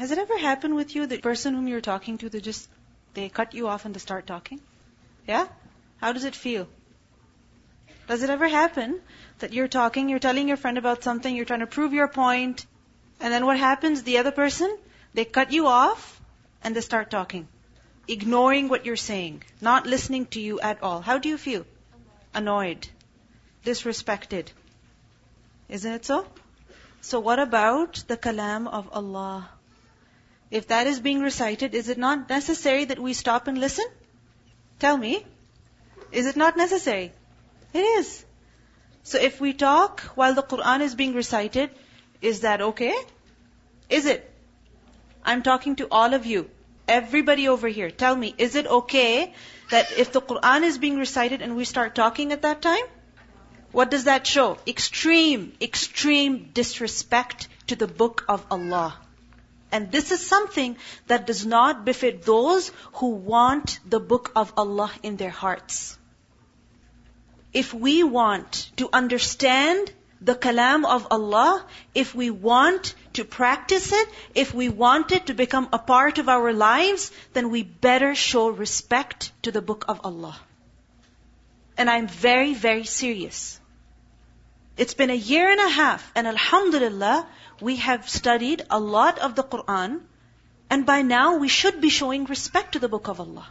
Has it ever happened with you, the person whom you're talking to, they just, they cut you off and they start talking? Yeah? How does it feel? Does it ever happen that you're talking, you're telling your friend about something, you're trying to prove your point, and then what happens? The other person, they cut you off and they start talking, ignoring what you're saying, not listening to you at all. How do you feel? Annoyed, disrespected. Isn't it so? So what about the kalam of Allah? If that is being recited, is it not necessary that we stop and listen? Tell me. Is it not necessary? It is. So if we talk while the Quran is being recited, is that okay? Is it? I'm talking to all of you. Everybody over here. Tell me, is it okay that if the Quran is being recited and we start talking at that time? What does that show? Extreme, extreme disrespect to the book of Allah. And this is something that does not befit those who want the book of Allah in their hearts. If we want to understand the kalam of Allah, if we want to practice it, if we want it to become a part of our lives, then we better show respect to the book of Allah. And I'm very, very serious. It's been a year and a half, and Alhamdulillah, we have studied a lot of the Quran, and by now we should be showing respect to the Book of Allah.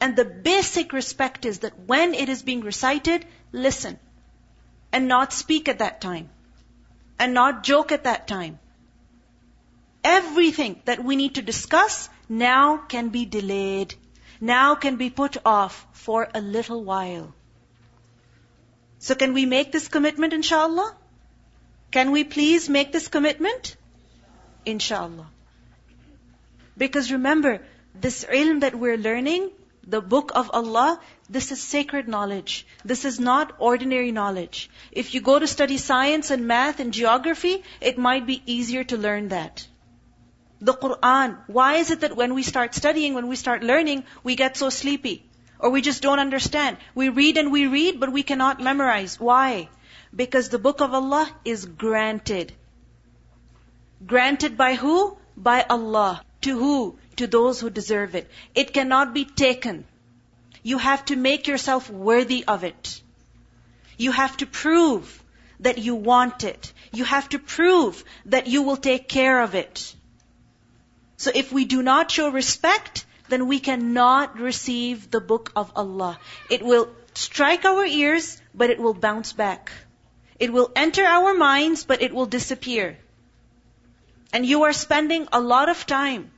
And the basic respect is that when it is being recited, listen. And not speak at that time. And not joke at that time. Everything that we need to discuss now can be delayed. Now can be put off for a little while. So can we make this commitment, inshallah? Can we please make this commitment? Inshallah. Because remember, this ilm that we're learning, the book of Allah, this is sacred knowledge. This is not ordinary knowledge. If you go to study science and math and geography, it might be easier to learn that. The Quran, why is it that when we start studying, when we start learning, we get so sleepy? Or we just don't understand. We read and we read, but we cannot memorize. Why? Because the book of Allah is granted. Granted by who? By Allah. To who? To those who deserve it. It cannot be taken. You have to make yourself worthy of it. You have to prove that you want it. You have to prove that you will take care of it. So if we do not show respect, then we cannot receive the book of Allah. It will strike our ears, but it will bounce back. It will enter our minds, but it will disappear. And you are spending a lot of time.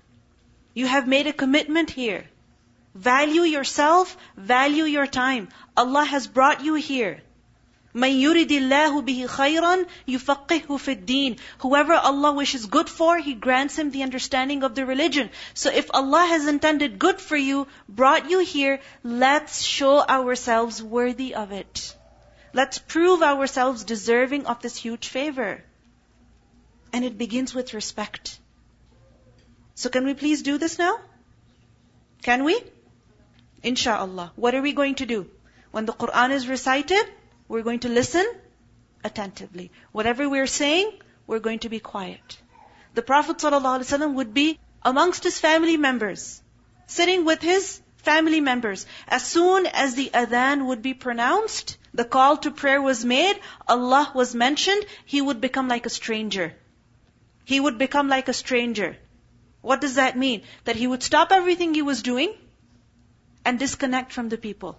You have made a commitment here. Value yourself, value your time. Allah has brought you here. مَن يُرِدِ اللَّهُ بِهِ خَيْرًا يُفَقِّهُ فِي الدِّينِ Whoever Allah wishes good for, He grants him the understanding of the religion. So if Allah has intended good for you, brought you here, let's show ourselves worthy of it. Let's prove ourselves deserving of this huge favor. And it begins with respect. So can we please do this now? Can we? Insha'Allah. What are we going to do? When the Quran is recited, we're going to listen attentively. Whatever we're saying, we're going to be quiet. The Prophet ﷺ would be amongst his family members, sitting with his family members. As soon as the adhan would be pronounced, the call to prayer was made, Allah was mentioned, he would become like a stranger. He would become like a stranger. What does that mean? That he would stop everything he was doing and disconnect from the people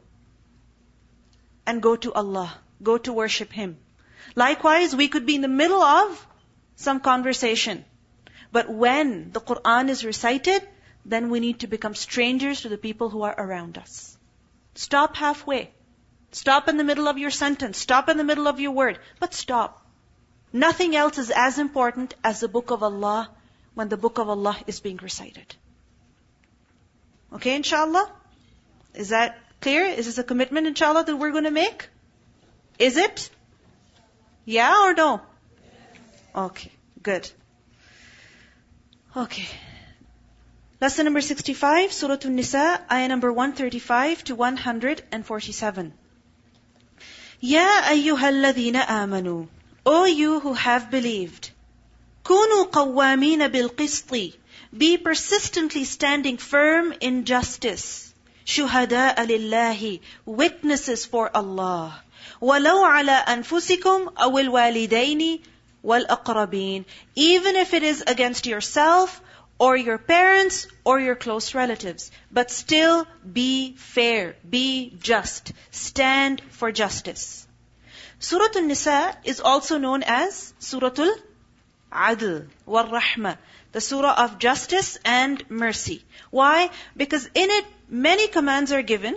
and go to Allah go to worship Him. Likewise, we could be in the middle of some conversation. But when the Quran is recited, then we need to become strangers to the people who are around us. Stop halfway. Stop in the middle of your sentence. Stop in the middle of your word. But stop. Nothing else is as important as the book of Allah when the book of Allah is being recited. Okay, inshallah? Is that Clear? Is this a commitment, inshallah, that we're going to make? Is it? Yeah or no? Okay, good. Okay. Lesson number 65, Surah An-Nisa, ayah number 135 to 147. Ya ayyuhalladhina amanu, O you who have believed, kunu qawwamina bil be persistently standing firm in justice. Shuhada lillahi, witnesses for Allah. ولو على أنفسكم أو الوالدين والأقربين. Even if it is against yourself or your parents or your close relatives. But still be fair, be just, stand for justice. Surah An-Nisa is also known as Surah Al-Adl wal Rahmah, the surah of justice and mercy. Why? Because in it many commands are given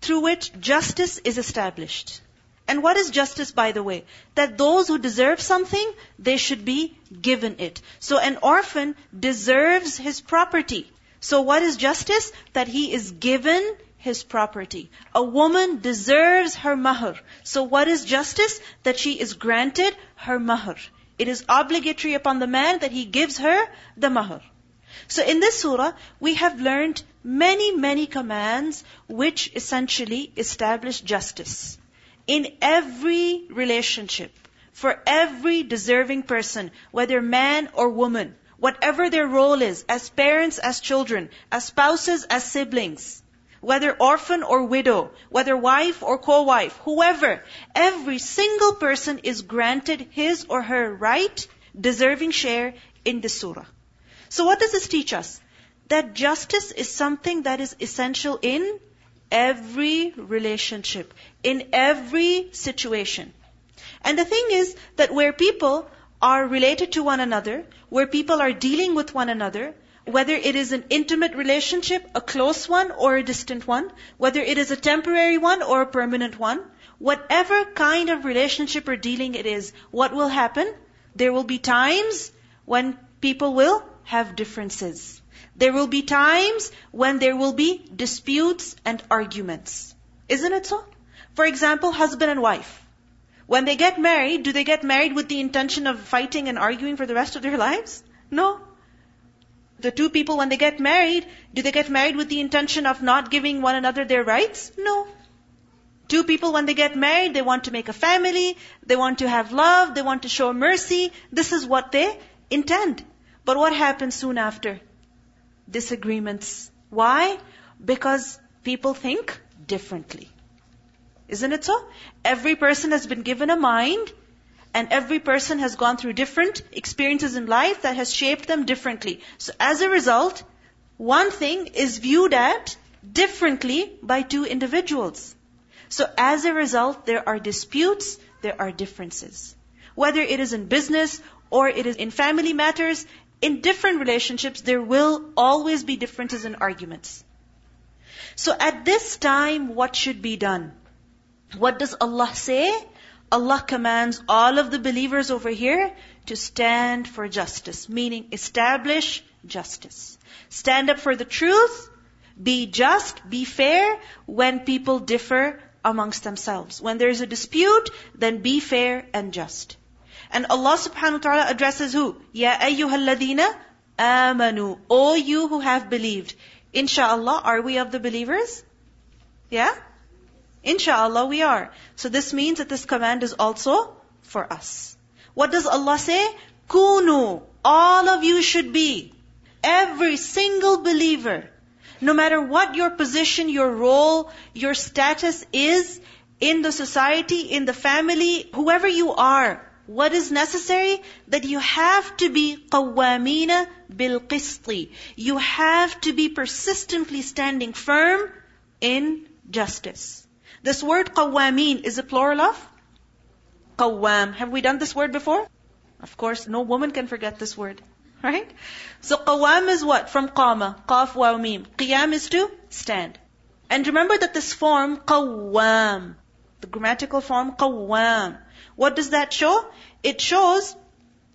through which justice is established. And what is justice, by the way? That those who deserve something, they should be given it. So an orphan deserves his property. So what is justice? That he is given his property. A woman deserves her mahr. So what is justice? That she is granted her mahr. It is obligatory upon the man that he gives her the mahr. So in this surah, we have learned many, many commands which essentially establish justice in every relationship, for every deserving person, whether man or woman, whatever their role is, as parents, as children, as spouses, as siblings, whether orphan or widow, whether wife or co-wife, whoever, every single person is granted his or her right, deserving share in the surah. So what does this teach us? That justice is something that is essential in every relationship, in every situation. And the thing is that where people are related to one another, where people are dealing with one another, whether it is an intimate relationship, a close one or a distant one, whether it is a temporary one or a permanent one, whatever kind of relationship or dealing it is, what will happen? There will be times when people will have differences. There will be times when there will be disputes and arguments. Isn't it so? For example, husband and wife. When they get married, do they get married with the intention of fighting and arguing for the rest of their lives? No. The two people, when they get married, do they get married with the intention of not giving one another their rights? No. Two people, when they get married, they want to make a family, they want to have love, they want to show mercy. This is what they intend. But what happens soon after? Disagreements. Why? Because people think differently. Isn't it so? Every person has been given a mind and every person has gone through different experiences in life that has shaped them differently. So as a result, one thing is viewed at differently by two individuals. So as a result, there are disputes, there are differences. Whether it is in business or it is in family matters, in different relationships, there will always be differences in arguments. So at this time, what should be done? What does Allah say? Allah commands all of the believers over here to stand for justice, meaning establish justice. Stand up for the truth, be just, be fair when people differ amongst themselves. When there is a dispute, then be fair and just. And Allah subhanahu wa ta'ala addresses who? Ya ayyuhalladina amanu. O you who have believed. Insha'Allah, are we of the believers? Yeah? Insha'Allah we are. So this means that this command is also for us. What does Allah say? Kunu. All of you should be. Every single believer. No matter what your position, your role, your status is in the society, in the family, whoever you are, what is necessary? That you have to be qawwamina bil. You have to be persistently standing firm in justice. This word qawwamin is a plural of qawwam. Have we done this word before? Of course, no woman can forget this word. Right? So qawwam is what? From qama. Qaf wa mim. Is to stand. And remember that this form, qawwam, the grammatical form, qawwam, what does that show? It shows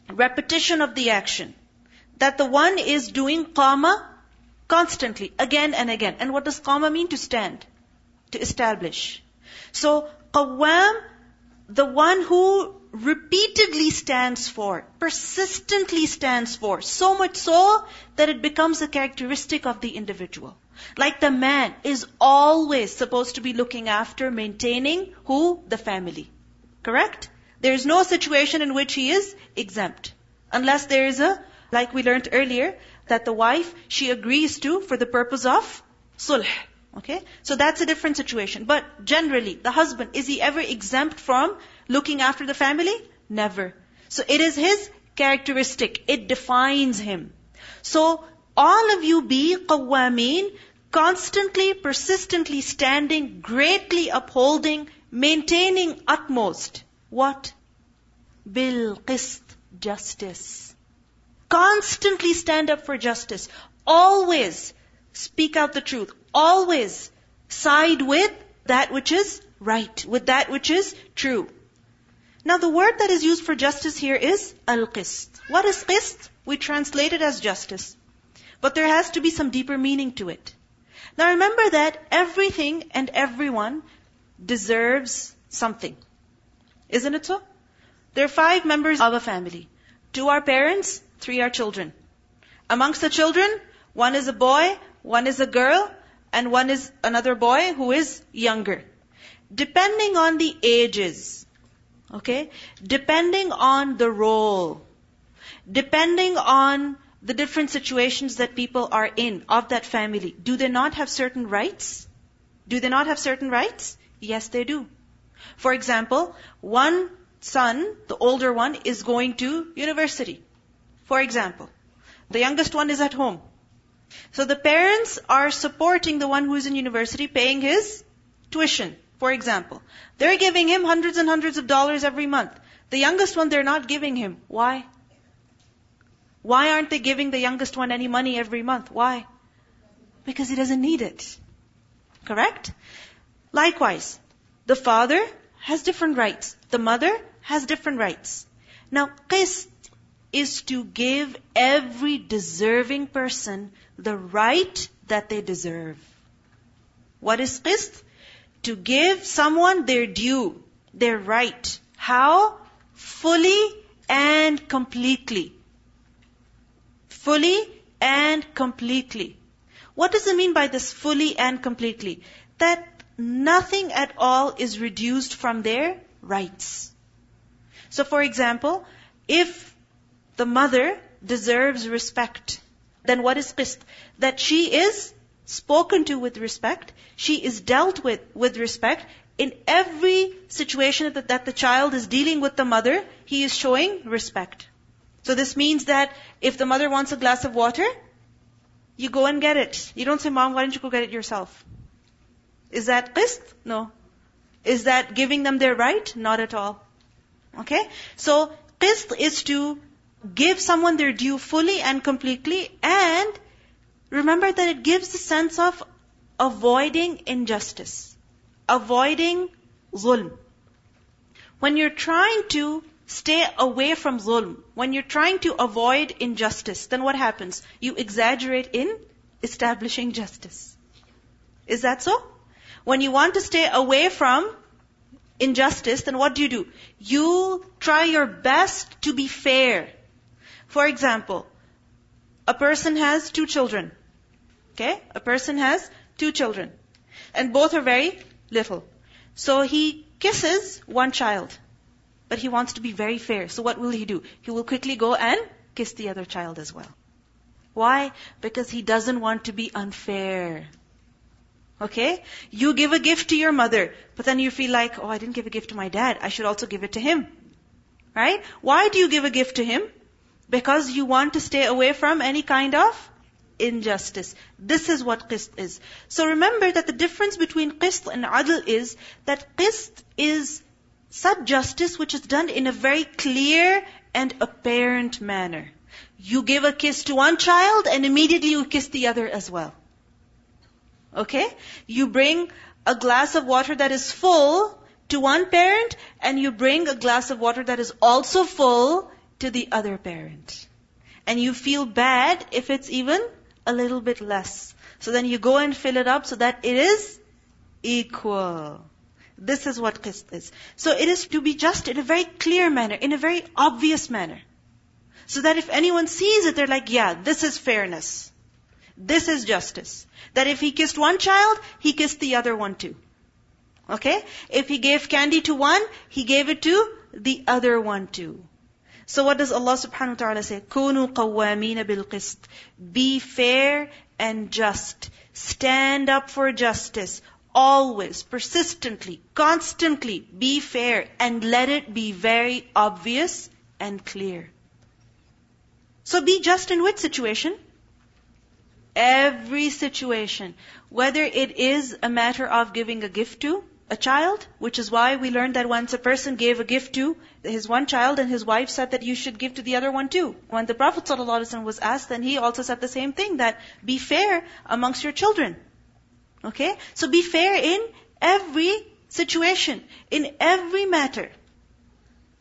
repetition of the action. That the one is doing qama constantly, again and again. And what does qama mean? To stand, to establish. So, qawwam, the one who repeatedly stands for, persistently stands for, so much so that it becomes a characteristic of the individual. Like the man is always supposed to be looking after, maintaining who? The family. Correct? There is no situation in which he is exempt. Unless there is a, Like we learned earlier, that the wife, she agrees to for the purpose of sulh. Okay? So that's a different situation. But generally, the husband, is he ever exempt from looking after the family? Never. So it is his characteristic. It defines him. So all of you be qawwameen, constantly, persistently standing, greatly upholding, maintaining utmost. What? Bil qist, justice. Constantly stand up for justice. Always speak out the truth. Always side with that which is right, with that which is true. Now the word that is used for justice here is al-qist. What is qist? We translate it as justice. But there has to be some deeper meaning to it. Now remember that everything and everyone deserves something. Isn't it so? There are five members of a family. Two are parents, three are children. Amongst the children, one is a boy, one is a girl, and one is another boy who is younger. Depending on the ages, okay, depending on the role, depending on the different situations that people are in of that family, do they not have certain rights? Do they not have certain rights? Yes, they do. For example, one son, the older one, is going to university. For example, the youngest one is at home. So the parents are supporting the one who is in university, paying his tuition, for example. They're giving him hundreds and hundreds of dollars every month. The youngest one, they're not giving him. Why? Why aren't they giving the youngest one any money every month? Why? Because he doesn't need it. Correct? Likewise, the father has different rights. The mother has different rights. Now, qist is to give every deserving person the right that they deserve. What is qist? To give someone their due, their right. How? Fully and completely. Fully and completely. What does it mean by this fully and completely? That nothing at all is reduced from their rights. So for example, if the mother deserves respect, then what is qist? That she is spoken to with respect, she is dealt with with respect. In every situation that, that the child is dealing with the mother, he is showing respect. So this means that if the mother wants a glass of water, you go and get it. You don't say, Mom, why don't you go get it yourself? Is that qist? No. Is that giving them their right? Not at all. Okay? So, qist is to give someone their due fully and completely and remember that it gives the sense of avoiding injustice, avoiding zulm. When you're trying to stay away from zulm, when you're trying to avoid injustice, then what happens? You exaggerate in establishing justice. Is that so? When you want to stay away from injustice, then what do you do? You try your best to be fair. For example, a person has two children. Okay? A person has two children. And both are very little. So he kisses one child. But he wants to be very fair. So what will he do? He will quickly go and kiss the other child as well. Why? Because he doesn't want to be unfair. Okay? You give a gift to your mother, but then you feel like, oh, I didn't give a gift to my dad. I should also give it to him. Right? Why do you give a gift to him? Because you want to stay away from any kind of injustice. This is what qist is. So remember that the difference between qist and adl is that qist is such justice which is done in a very clear and apparent manner. You give a kiss to one child and immediately you kiss the other as well. Okay? You bring a glass of water that is full to one parent and you bring a glass of water that is also full to the other parent. And you feel bad if it's even a little bit less. So then you go and fill it up so that it is equal. This is what qist is. So it is to be just in a very clear manner, in a very obvious manner. So that if anyone sees it, they're like, yeah, this is fairness. This is justice. That if he kissed one child, he kissed the other one too. Okay? If he gave candy to one, he gave it to the other one too. So what does Allah subhanahu wa ta'ala say? كُونُوا قَوَّامِينَ بِالْقِسْطِ Be fair and just. Stand up for justice. Always, persistently, constantly be fair and let it be very obvious and clear. So be just in which situation? Every situation. Whether it is a matter of giving a gift to, a child, which is why we learned that once a person gave a gift to his one child and his wife said that you should give to the other one too. When the Prophet ﷺ was asked, then he also said the same thing, that be fair amongst your children. Okay? So be fair in every situation, in every matter.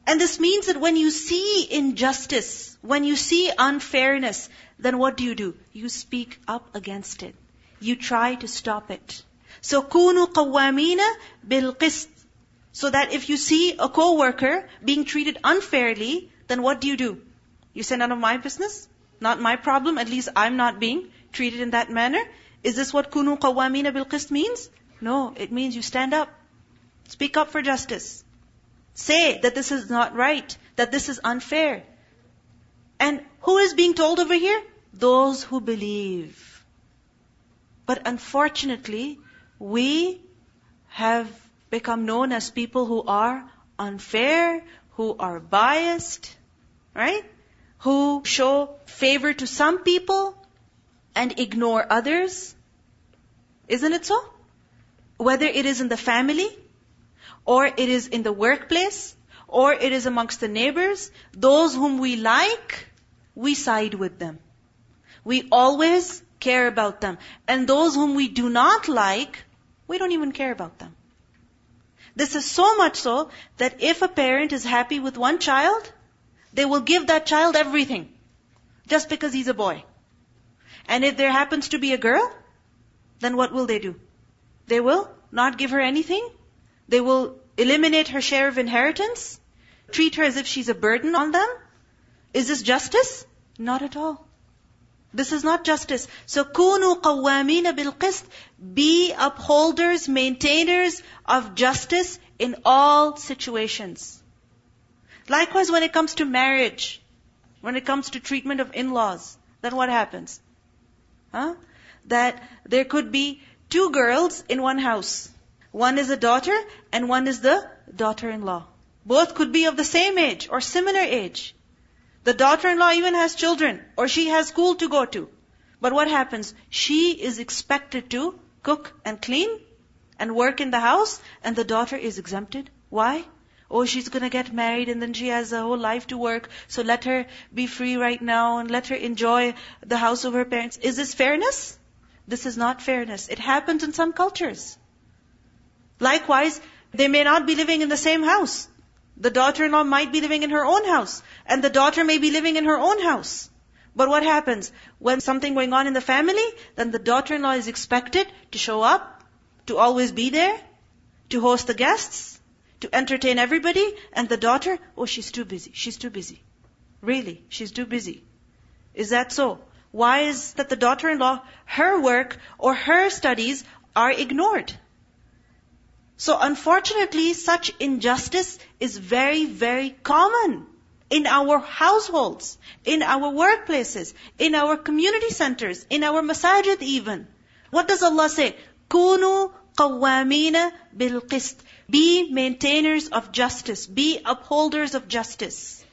And this means that when you see injustice, when you see unfairness, then what do you do? You speak up against it. You try to stop it. So kunu qawwamina bil qist. So that if you see a co-worker being treated unfairly, then what do you do? You say none of my business? Not my problem, at least I'm not being treated in that manner. Is this what kunu qawwamina bil qist means? No, it means you stand up. Speak up for justice. Say that this is not right, that this is unfair. And who is being told over here? Those who believe. But unfortunately, we have become known as people who are unfair, who are biased, right? Who show favor to some people and ignore others. Isn't it so? Whether it is in the family, or it is in the workplace, or it is amongst the neighbors, those whom we like, we side with them. We always care about them. And those whom we do not like, we don't even care about them. This is so much so that if a parent is happy with one child, they will give that child everything. Just because he's a boy. And if there happens to be a girl, then what will they do? They will not give her anything. They will eliminate her share of inheritance. Treat her as if she's a burden on them. Is this justice? Not at all. This is not justice. So, kunu qawwamina bil. Be upholders, maintainers of justice in all situations. Likewise, when it comes to marriage, when it comes to treatment of in-laws, then what happens? Huh? That there could be two girls in one house. One is a daughter and one is the daughter-in-law. Both could be of the same age or similar age. The daughter-in-law even has children, or she has school to go to. But what happens? She is expected to cook and clean and work in the house, and the daughter is exempted. Why? Oh, she's gonna get married and then she has a whole life to work, so let her be free right now and let her enjoy the house of her parents. Is this fairness? This is not fairness. It happens in some cultures. Likewise, they may not be living in the same house. The daughter-in-law might be living in her own house, and the daughter may be living in her own house. But what happens? When something going on in the family, then the daughter-in-law is expected to show up, to always be there, to host the guests, to entertain everybody, and the daughter, oh, she's too busy, she's too busy. Really, she's too busy. Is that so? Why is that the daughter-in-law, her work or her studies are ignored? So unfortunately, such injustice is very, very common in our households, in our workplaces, in our community centers, in our masajid even. What does Allah say? Kunu qawwamina bil qist. Be maintainers of justice. Be upholders of justice.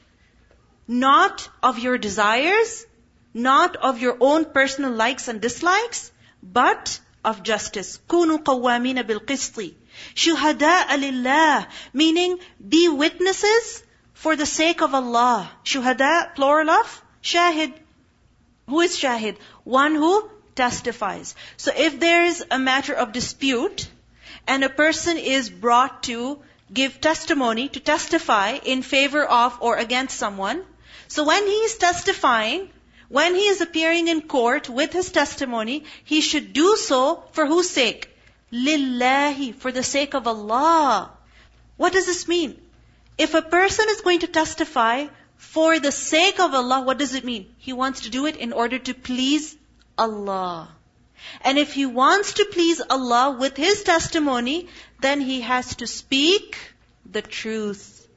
Not of your desires, not of your own personal likes and dislikes, but of justice. Kunu qawwamina bil qisti. Shuhada lillah, meaning be witnesses for the sake of Allah. Shuhada, plural of shahid. Who is shahid? One who testifies. So if there is a matter of dispute, and a person is brought to give testimony, to testify in favor of or against someone, so when he is testifying, when he is appearing in court with his testimony, he should do so for whose sake? Lillahi, for the sake of Allah. What does this mean? If a person is going to testify for the sake of Allah, what does it mean? He wants to do it in order to please Allah. And if he wants to please Allah with his testimony, then he has to speak the truth.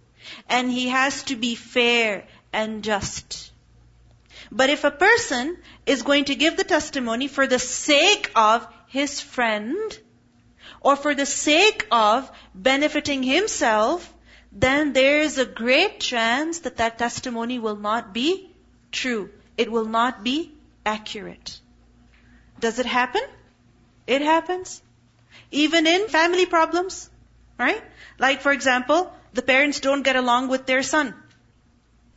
And he has to be fair and just. But if a person is going to give the testimony for the sake of his friend, or for the sake of benefiting himself, then there is a great chance that that testimony will not be true. It will not be accurate. Does it happen? It happens. Even in family problems, right? Like for example, the parents don't get along with their son.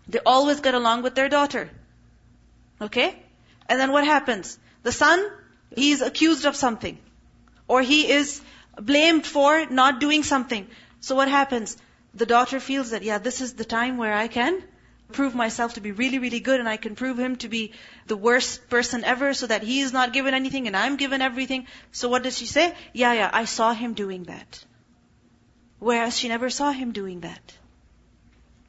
They always get along with their daughter. Okay? And then what happens? The son, he's accused of something. Or he is blamed for not doing something. So what happens? The daughter feels that, yeah, this is the time where I can prove myself to be really, really good and I can prove him to be the worst person ever so that he is not given anything and I'm given everything. So what does she say? Yeah, yeah, I saw him doing that. Whereas she never saw him doing that.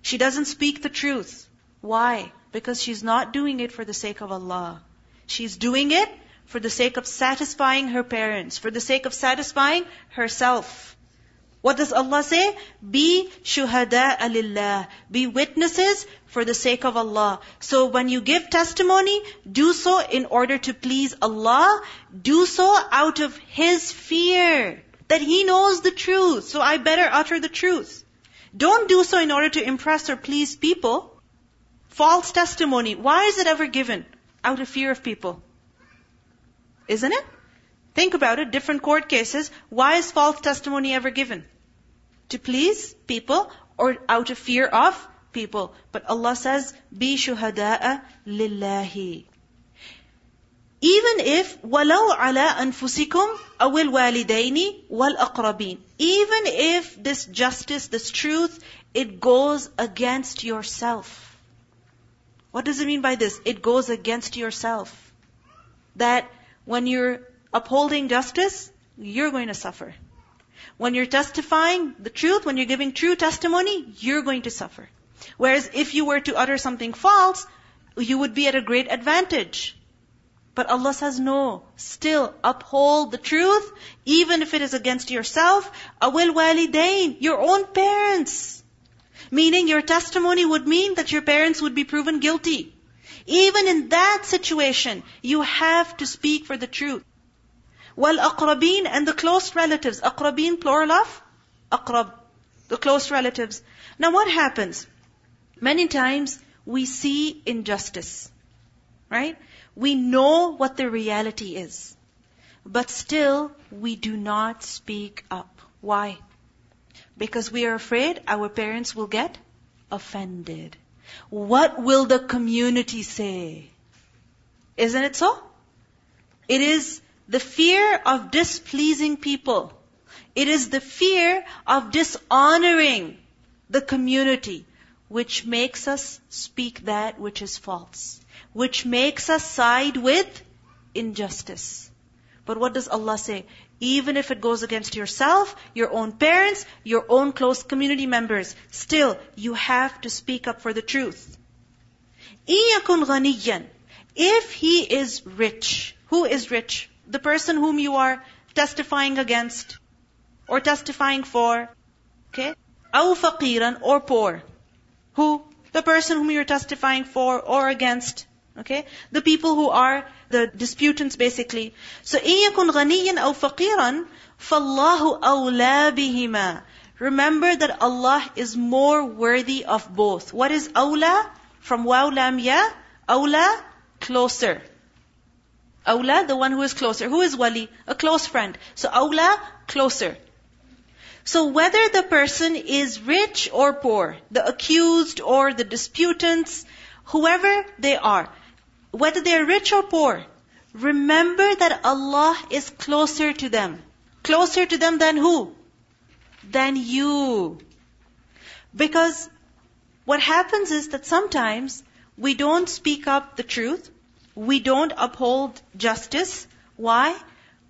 She doesn't speak the truth. Why? Because she's not doing it for the sake of Allah. She's doing it for the sake of satisfying her parents, for the sake of satisfying herself. What does Allah say? Be shuhada alillah. Be witnesses for the sake of Allah. So when you give testimony, do so in order to please Allah. Do so out of His fear. That He knows the truth. So I better utter the truth. Don't do so in order to impress or please people. False testimony. Why is it ever given? Out of fear of people. Isn't it? Think about it, different court cases. Why is false testimony ever given? To please people or out of fear of people. But Allah says, Be shuhada'a lillahi. Even if walau ala anfusikum awil walidaini wal aqrabin. Even if this justice, this truth, it goes against yourself. What does it mean by this? It goes against yourself. That when you're upholding justice, you're going to suffer. When you're testifying the truth, when you're giving true testimony, you're going to suffer. Whereas if you were to utter something false, you would be at a great advantage. But Allah says no. Still uphold the truth, even if it is against yourself. Awil walidain, your own parents. Meaning your testimony would mean that your parents would be proven guilty. Even in that situation, you have to speak for the truth. Wal aqrabin and the close relatives. Aqrabin, plural of aqrab, the close relatives. Now what happens? Many times we see injustice, right? We know what the reality is. But still, we do not speak up. Why? Because we are afraid our parents will get offended. What will the community say? Isn't it so? It is the fear of displeasing people. It is the fear of dishonoring the community which makes us speak that which is false, which makes us side with injustice. But what does Allah say? Even if it goes against yourself, your own parents, your own close community members, still you have to speak up for the truth. إِيَكُنْ غَنِيًّا If he is rich, who is rich? The person whom you are testifying against or testifying for. Okay? أَوْ فَقِيرًا or poor. Who? The person whom you're testifying for or against. Okay? The people who are the disputants basically. So إِن يَكُنْ غَنِيًّا أَوْ فَقِيرًا فَاللَّهُ أَوْلَى بِهِمَا Remember that Allah is more worthy of both. What is awla? From waw lam ya? Awla, closer. Awla, the one who is closer. Who is wali? A close friend. So awla, closer. So whether the person is rich or poor, the accused or the disputants, whoever they are, whether they're rich or poor, remember that Allah is closer to them. Closer to them than who? Than you. Because what happens is that sometimes we don't speak up the truth. We don't uphold justice. Why?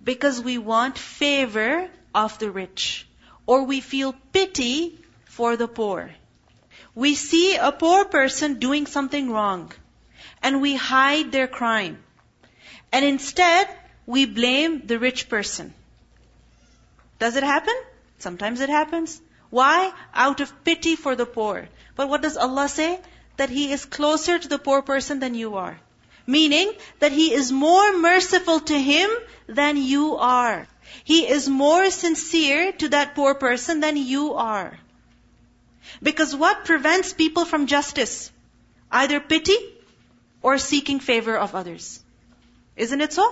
Because we want favor of the rich. Or we feel pity for the poor. We see a poor person doing something wrong and we hide their crime. And instead, we blame the rich person. Does it happen? Sometimes it happens. Why? Out of pity for the poor. But what does Allah say? that he is closer to the poor person than you are. Meaning that he is more merciful to him than you are. He is more sincere to that poor person than you are. Because what prevents people from justice? Either pity or seeking favor of others. Isn't it so?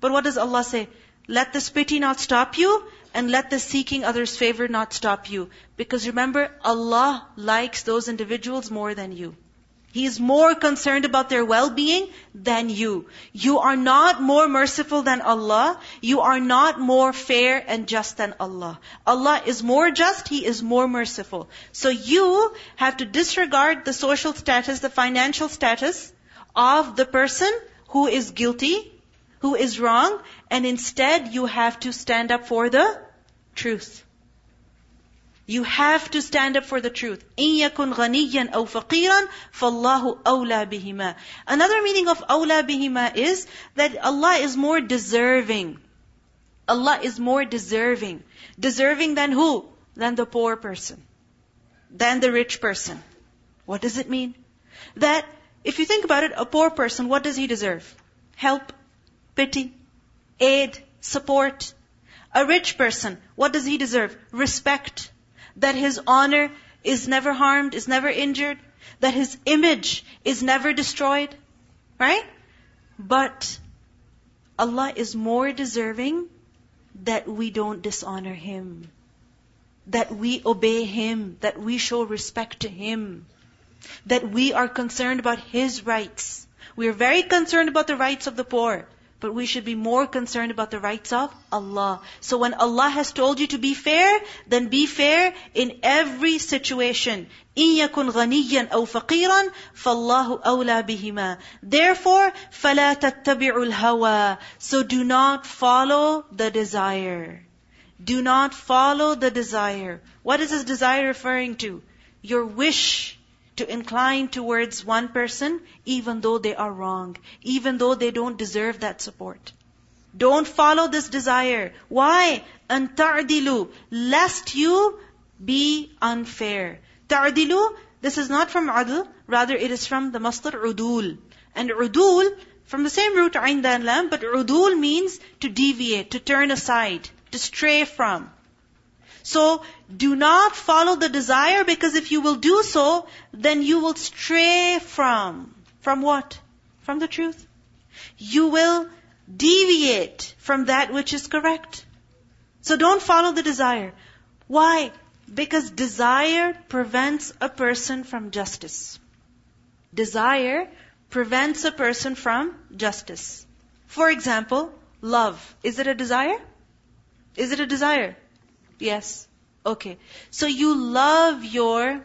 But what does Allah say? Let this pity not stop you and let the seeking others' favor not stop you. Because remember, Allah likes those individuals more than you. He is more concerned about their well-being than you. You are not more merciful than Allah. You are not more fair and just than Allah. Allah is more just, He is more merciful. So you have to disregard the social status, the financial status of the person who is guilty, who is wrong, and instead you have to stand up for the truth. You have to stand up for the truth. إِن يَكُنْ غَنِيًّا أَوْ فَقِيرًا فَاللَّهُ أَوْلَى بِهِمَا Another meaning of أَوْلَى بِهِمَا is that Allah is more deserving. Allah is more deserving. Deserving than who? Than the poor person. Than the rich person. What does it mean? That, if you think about it, a poor person, what does he deserve? Help, pity, aid, support. A rich person, what does he deserve? Respect, that his honor is never harmed, is never injured, that his image is never destroyed. Right? But Allah is more deserving that we don't dishonor Him. That we obey Him. That we show respect to Him That we are concerned about His rights. We are very concerned about the rights of the poor. But we should be more concerned about the rights of Allah. So when Allah has told you to be fair, then be fair in every situation. إِن يَكُنْ غَنِيًّا أَوْ فَقِيرًا فَاللَّهُ أَوْلَى بِهِمَا Therefore, فَلَا تَتَّبِعُوا الْهَوَى So do not follow the desire. Do not follow the desire. What is this desire referring to? Your wish to incline towards one person even though they are wrong, even though they don't deserve that support. Don't follow this desire. Why? Anta'dilu, lest you be unfair. Ta'dilu, this is not from adl, rather it is from the masdar udul. And udul, from the same root, ayn dal lam, but udul means to deviate, to turn aside, to stray from. So, do not follow the desire because if you will do so, then you will stray from. From what? From the truth. You will deviate from that which is correct. So don't follow the desire. Why? Because desire prevents a person from justice. Desire prevents a person from justice. For example, love. Is it a desire? Is it a desire? Yes. Okay. So you love your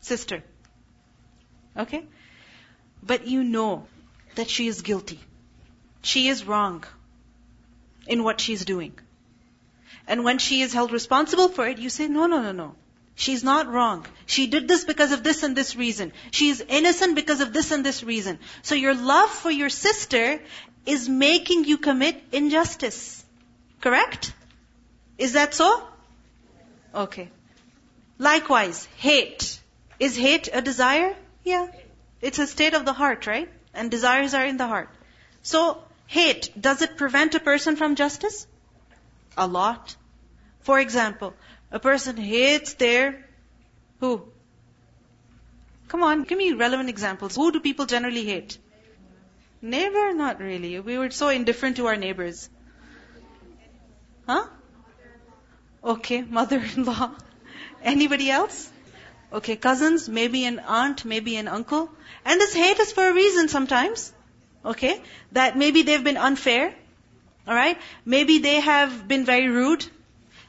sister. Okay? But you know that she is guilty. She is wrong in what she's doing. And when she is held responsible for it, you say, no, no, no, no. She's not wrong. She did this because of this and this reason. She is innocent because of this and this reason. So your love for your sister is making you commit injustice. Correct? Is that so? Okay. Likewise, hate. Is hate a desire? Yeah. It's a state of the heart, right? And desires are in the heart. So, hate, does it prevent a person from justice? A lot. For example, a person hates their, who? Come on, give me relevant examples. Who do people generally hate? Neighbor? Not really. We were so indifferent to our neighbors. Huh? Okay, mother-in-law. Anybody else? Okay, cousins, maybe an aunt, maybe an uncle. And this hate is for a reason sometimes. Okay? That maybe they've been unfair. Alright? Maybe they have been very rude.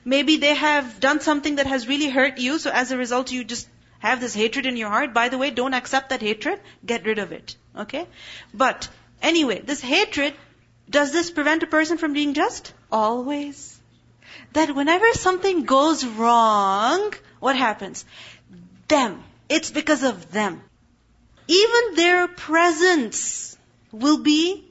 Maybe they have done something that has really hurt you, so as a result you just have this hatred in your heart. By the way, don't accept that hatred. Get rid of it. Okay? But, anyway, this hatred, does this prevent a person from being just? Always that whenever something goes wrong, what happens? Them. It's because of them. Even their presence will be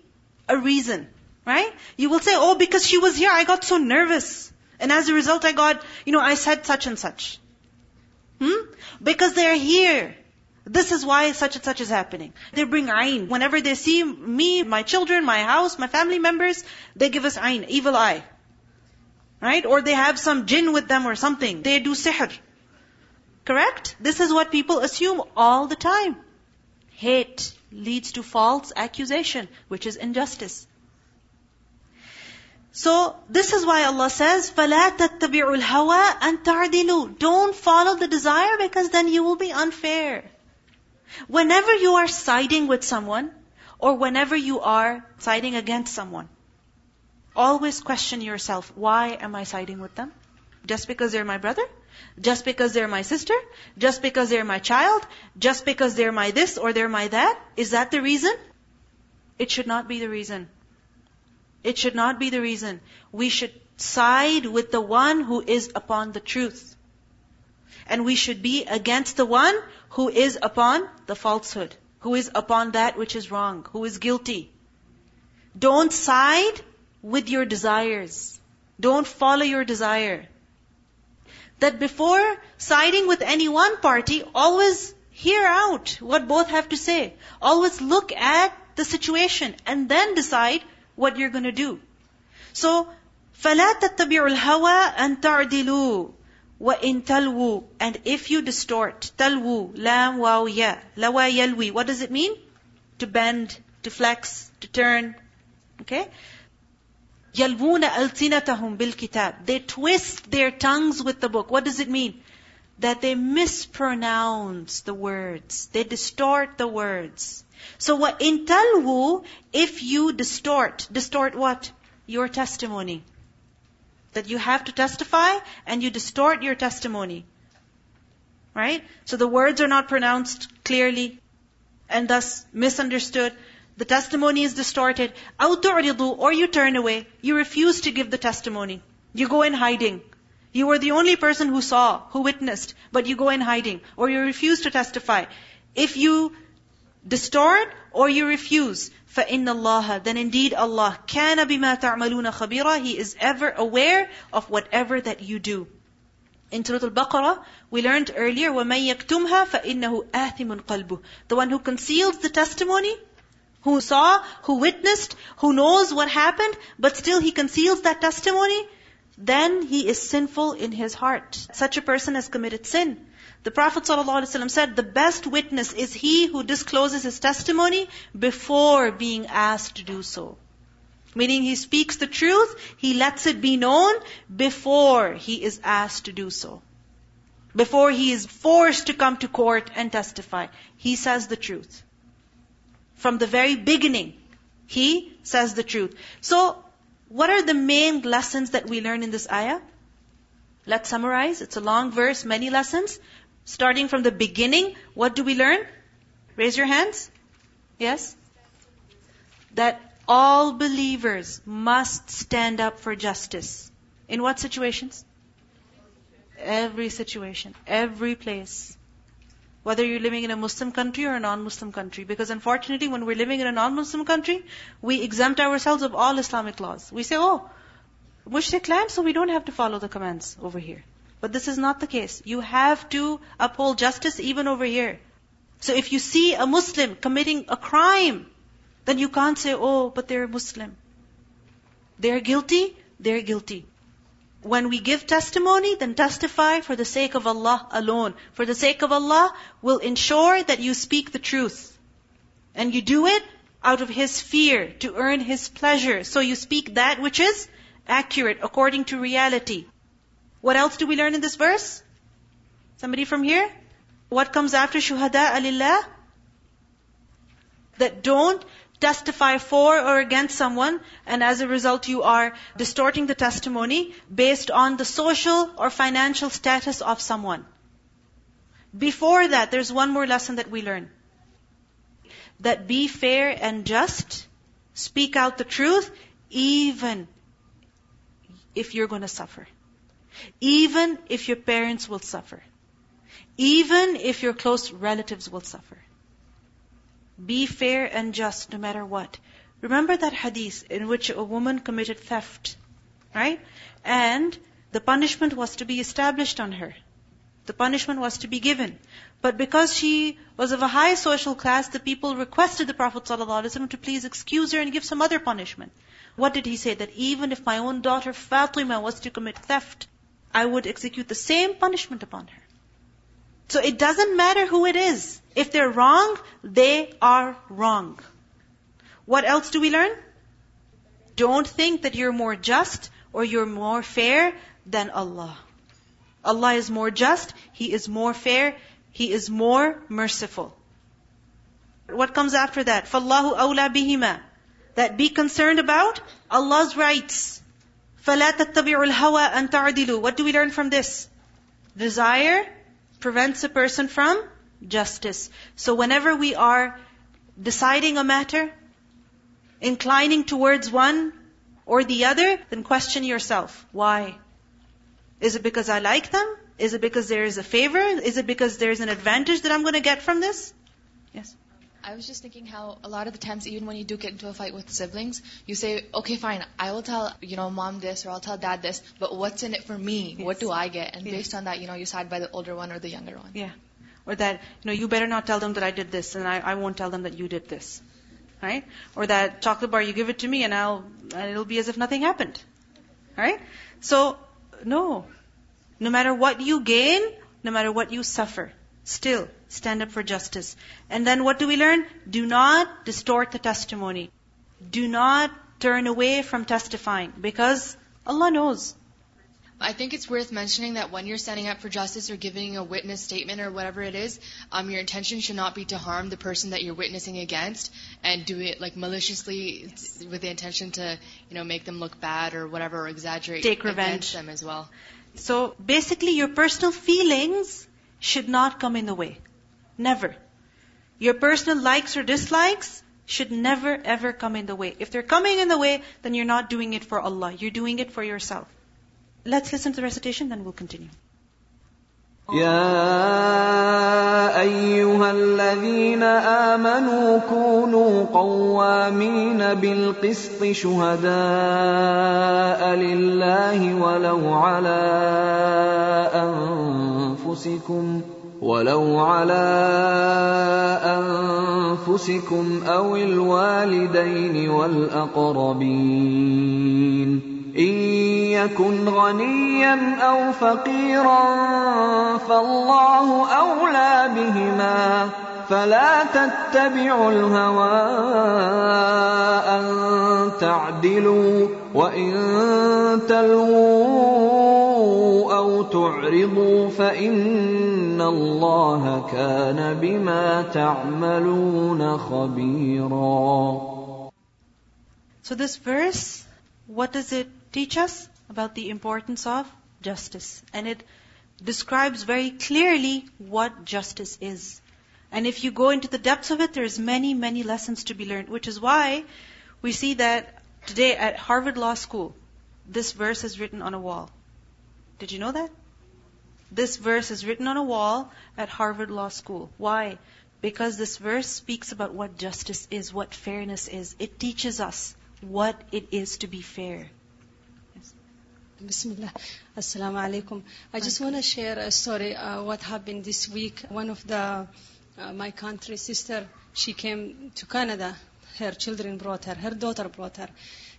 a reason, right? You will say, oh, because she was here, I got so nervous. And as a result, I got, you know, I said such and such. Hmm? Because they're here. This is why such and such is happening. They bring ayn. Whenever they see me, my children, my house, my family members, they give us ayn, evil eye. Right? Or they have some jinn with them or something. They do sihr. Correct? This is what people assume all the time. Hate leads to false accusation, which is injustice. So, this is why Allah says, فَلَا تَتَّبِعُوا الْهَوَىٰ أَن تَعْدِلُوا Don't follow the desire because then you will be unfair. Whenever you are siding with someone, or whenever you are siding against someone, always question yourself, why am I siding with them? Just because they're my brother? Just because they're my sister? Just because they're my child? Just because they're my this or they're my that? Is that the reason? It should not be the reason. It should not be the reason. We should side with the one who is upon the truth. And we should be against the one who is upon the falsehood, who is upon that which is wrong, who is guilty. Don't side with your desires. Don't follow your desire that before siding with any one party, always hear out what both have to say. Always look at the situation and then decide what you're going to do. So, فَلَا تَتَّبِعُوا الْهَوَىٰ أَن تَعْدِلُوا وَإِن تَلْوُوا And if you distort, تَلْوُوا لام واو يا لوا يلوي What does it mean? To bend, to flex, to turn. Okay? يَلْوُونَ أَلْسِنَتَهُمْ بِالْكِتَابِ They twist their tongues with the book. What does it mean? That they mispronounce the words. They distort the words. So what in talwu, if you distort, distort what? Your testimony. That you have to testify and you distort your testimony. Right? So the words are not pronounced clearly and thus misunderstood. The testimony is distorted. أَوْ Or you turn away. You refuse to give the testimony. You go in hiding. You were the only person who saw, who witnessed, but you go in hiding. Or you refuse to testify. If you distort or you refuse, فَإِنَّ اللَّهَ Then indeed Allah كَانَ بِمَا تَعْمَلُونَ خَبِيرًا He is ever aware of whatever that you do. In Surah Al-Baqarah, we learned earlier, وَمَن يَكْتُمْهَا فَإِنَّهُ آثِمٌ قَلْبُهُ The one who conceals the testimony, who saw, who witnessed, who knows what happened, but still he conceals that testimony, then he is sinful in his heart. Such a person has committed sin. The Prophet ﷺ said, the best witness is he who discloses his testimony before being asked to do so. Meaning he speaks the truth, he lets it be known before he is asked to do so. Before he is forced to come to court and testify. He says the truth. From the very beginning, he says the truth. So, what are the main lessons that we learn in this ayah? Let's summarize. It's a long verse, many lessons. Starting from the beginning, what do we learn? Raise your hands. Yes? That all believers must stand up for justice. In what situations? Every situation, every place whether you're living in a Muslim country or a non-Muslim country. Because unfortunately, when we're living in a non-Muslim country, we exempt ourselves of all Islamic laws. We say, oh, mushrik land, so we don't have to follow the commands over here. But this is not the case. You have to uphold justice even over here. So if you see a Muslim committing a crime, then you can't say, oh, but they're a Muslim. They're guilty, they're guilty when we give testimony, then testify for the sake of Allah alone. For the sake of Allah will ensure that you speak the truth. And you do it out of His fear, to earn His pleasure. So you speak that which is accurate, according to reality. What else do we learn in this verse? Somebody from here? What comes after shuhada alillah? That don't testify for or against someone, and as a result you are distorting the testimony based on the social or financial status of someone. Before that, there's one more lesson that we learn. That be fair and just, speak out the truth, even if you're going to suffer. Even if your parents will suffer. Even if your close relatives will suffer. Be fair and just no matter what. Remember that hadith in which a woman committed theft, right? And the punishment was to be established on her. The punishment was to be given. But because she was of a high social class, the people requested the Prophet ﷺ to please excuse her and give some other punishment. What did he say? That even if my own daughter Fatima was to commit theft, I would execute the same punishment upon her. So it doesn't matter who it is. If they're wrong, they are wrong. What else do we learn? Don't think that you're more just or you're more fair than Allah. Allah is more just, He is more fair, He is more merciful. What comes after that? فَاللَّهُ أَوْلَى بِهِمَا That be concerned about Allah's rights. فَلَا تَتَّبِعُوا الْهَوَىٰ أَن تَعْدِلُوا What do we learn from this? Desire prevents a person from justice. So whenever we are deciding a matter, inclining towards one or the other, then question yourself. Why? Is it because I like them? Is it because there is a favor? Is it because there is an advantage that I'm going to get from this? Yes. I was just thinking how a lot of the times, even when you do get into a fight with siblings, you say, okay, fine, I will tell, you know, mom this or I'll tell dad this, but what's in it for me? Yes. What do I get? And yes. based on that, you know, you side by the older one or the younger one. Yeah. Or that, you know, you better not tell them that I did this and I, I won't tell them that you did this. Right? Or that chocolate bar, you give it to me and I'll, and it'll be as if nothing happened. Right? So, no. No matter what you gain, no matter what you suffer, still stand up for justice. And then what do we learn? Do not distort the testimony. Do not turn away from testifying because Allah knows. I think it's worth mentioning that when you're standing up for justice or giving a witness statement or whatever it is, um, your intention should not be to harm the person that you're witnessing against and do it like maliciously with the intention to, you know, make them look bad or whatever or exaggerate Take revenge. against them as well. So basically your personal feelings should not come in the way. Never. Your personal likes or dislikes should never ever come in the way. If they're coming in the way, then you're not doing it for Allah. You're doing it for yourself. Let's listen to the recitation, then we'll continue. يا ايها الذين امنوا كونوا قوامين بالقسط شهداء لله ولو على انفسكم ولو على انفسكم أو الوالدين والاقربين إن يكن غنيا أو فقيرا فالله أولى بهما فلا تتبعوا الهوى أن تعدلوا وإن تلووا أو تعرضوا فإن الله كان بما تعملون خبيرا So this verse, what does it teach us about the importance of justice. And it describes very clearly what justice is. And if you go into the depths of it, there's many, many lessons to be learned, which is why we see that today at Harvard Law School, this verse is written on a wall. Did you know that? This verse is written on a wall at Harvard Law School. Why? Because this verse speaks about what justice is, what fairness is. It teaches us what it is to be fair. Bismillah. Assalamu alaikum. I just want to share a story, uh, what happened this week. One of the, uh, my country sister, she came to Canada. Her children brought her. Her daughter brought her.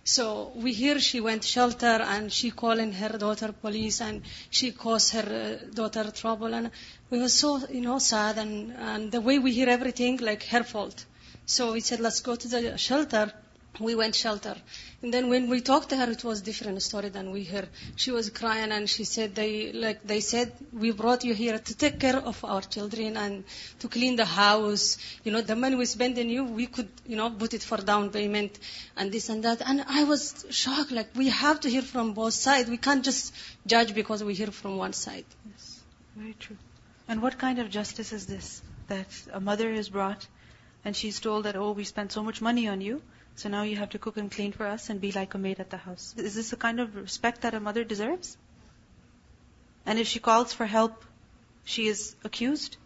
So we hear she went shelter and she calling her daughter police and she caused her uh, daughter trouble and we were so, you know, sad and, and the way we hear everything, like her fault. So we said, let's go to the shelter we went shelter. And then when we talked to her, it was a different story than we heard. She was crying and she said they, like they said, we brought you here to take care of our children and to clean the house. You know, the money we spend on you, we could, you know, put it for down payment and this and that. And I was shocked, like we have to hear from both sides. We can't just judge because we hear from one side. Yes, very true. And what kind of justice is this? That a mother is brought and she's told that, oh, we spent so much money on you so now you have to cook and clean for us and be like a maid at the house. Is this the kind of respect that a mother deserves? And if she calls for help, she is accused?